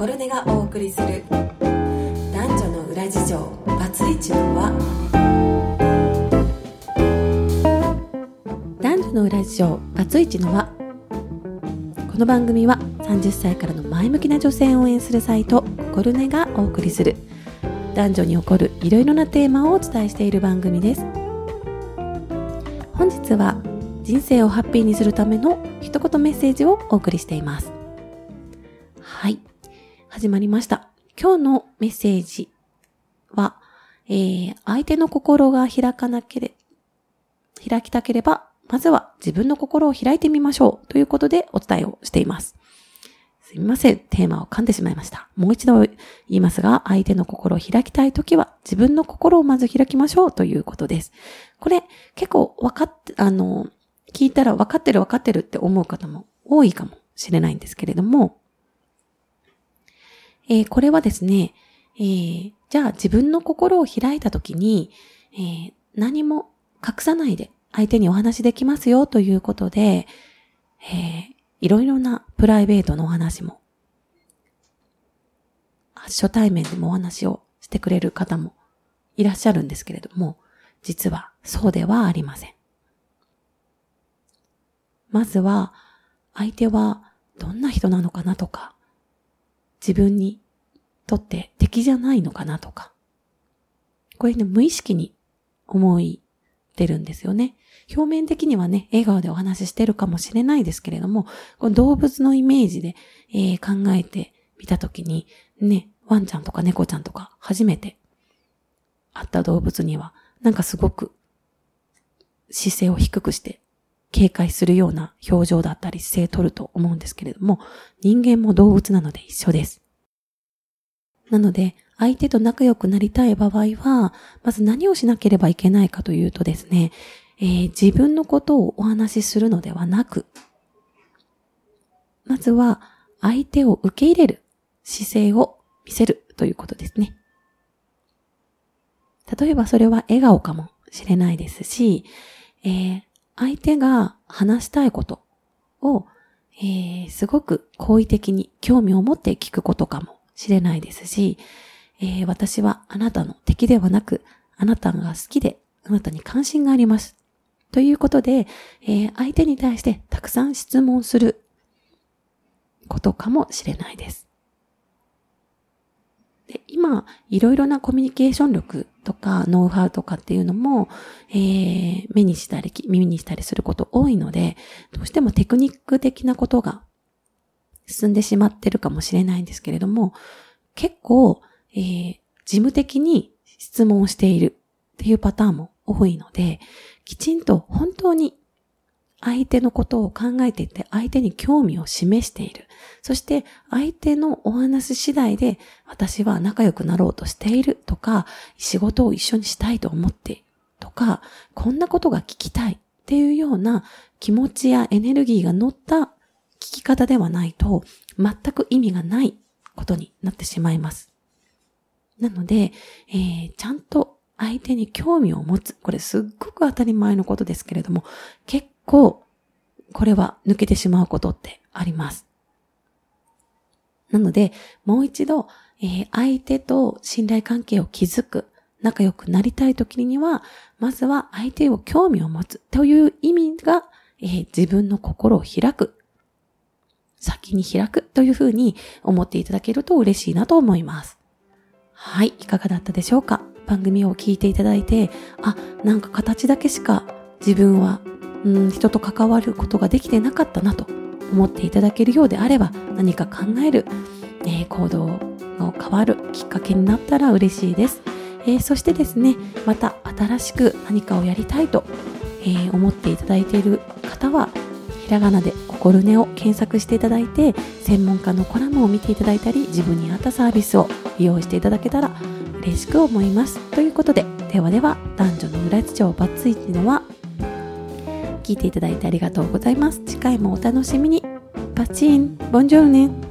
コルネがお送りする。男女の裏事情。バツイチの輪。男女の裏事情。バツイチの輪。この番組は30歳からの前向きな女性を応援するサイトコルネがお送りする。男女に起こるいろいろなテーマをお伝えしている番組です。本日は人生をハッピーにするための一言メッセージをお送りしています。はい。始まりました今日のメッセージは、えー、相手の心が開かなけれ開きたければまずは自分の心を開いてみましょうということでお伝えをしていますすみません。テーマを噛んでしまいました。もう一度言いますが、相手の心を開きたいときは、自分の心をまず開きましょうということです。これ、結構分かって、あの、聞いたら分かってる分かってるって思う方も多いかもしれないんですけれども、えー、これはですね、えー、じゃあ自分の心を開いたときに、えー、何も隠さないで相手にお話できますよということで、えいろいろなプライベートのお話も、初対面でもお話をしてくれる方もいらっしゃるんですけれども、実はそうではありません。まずは、相手はどんな人なのかなとか、自分にとって敵じゃないのかなとか、これね、無意識に思い出るんですよね。表面的にはね、笑顔でお話ししてるかもしれないですけれども、この動物のイメージで、えー、考えてみたときに、ね、ワンちゃんとか猫ちゃんとか初めて会った動物には、なんかすごく姿勢を低くして警戒するような表情だったり姿勢を取ると思うんですけれども、人間も動物なので一緒です。なので、相手と仲良くなりたい場合は、まず何をしなければいけないかというとですね、えー、自分のことをお話しするのではなく、まずは相手を受け入れる姿勢を見せるということですね。例えばそれは笑顔かもしれないですし、えー、相手が話したいことを、えー、すごく好意的に興味を持って聞くことかもしれないですし、えー、私はあなたの敵ではなく、あなたが好きで、あなたに関心があります。ということで、えー、相手に対してたくさん質問することかもしれないです。今、いろいろなコミュニケーション力とかノウハウとかっていうのも、えー、目にしたり耳にしたりすること多いので、どうしてもテクニック的なことが進んでしまってるかもしれないんですけれども、結構、えー、事務的に質問をしているっていうパターンも多いので、きちんと本当に相手のことを考えていて相手に興味を示している。そして相手のお話次第で私は仲良くなろうとしているとか、仕事を一緒にしたいと思っているとか、こんなことが聞きたいっていうような気持ちやエネルギーが乗った聞き方ではないと全く意味がないことになってしまいます。なので、えー、ちゃんと相手に興味を持つ。これすっごく当たり前のことですけれども、結構、これは抜けてしまうことってあります。なので、もう一度、えー、相手と信頼関係を築く、仲良くなりたい時には、まずは相手を興味を持つという意味が、えー、自分の心を開く。先に開くというふうに思っていただけると嬉しいなと思います。はい、いかがだったでしょうか？番組を聞いていただいて、あ、なんか形だけしか自分は、うん、人と関わることができてなかったなと思っていただけるようであれば、何か考える、えー、行動の変わるきっかけになったら嬉しいです。えー、そしてですね、また新しく何かをやりたいと、え、思っていただいている方は、ひらがなで心根を検索していただいて、専門家のコラムを見ていただいたり、自分に合ったサービスを利用していただけたら嬉しく思います。ということで、ではでは、男女の裏事情バツイチのは、聞いていただいてありがとうございます。次回もお楽しみに。パチン、ボンジョルネ。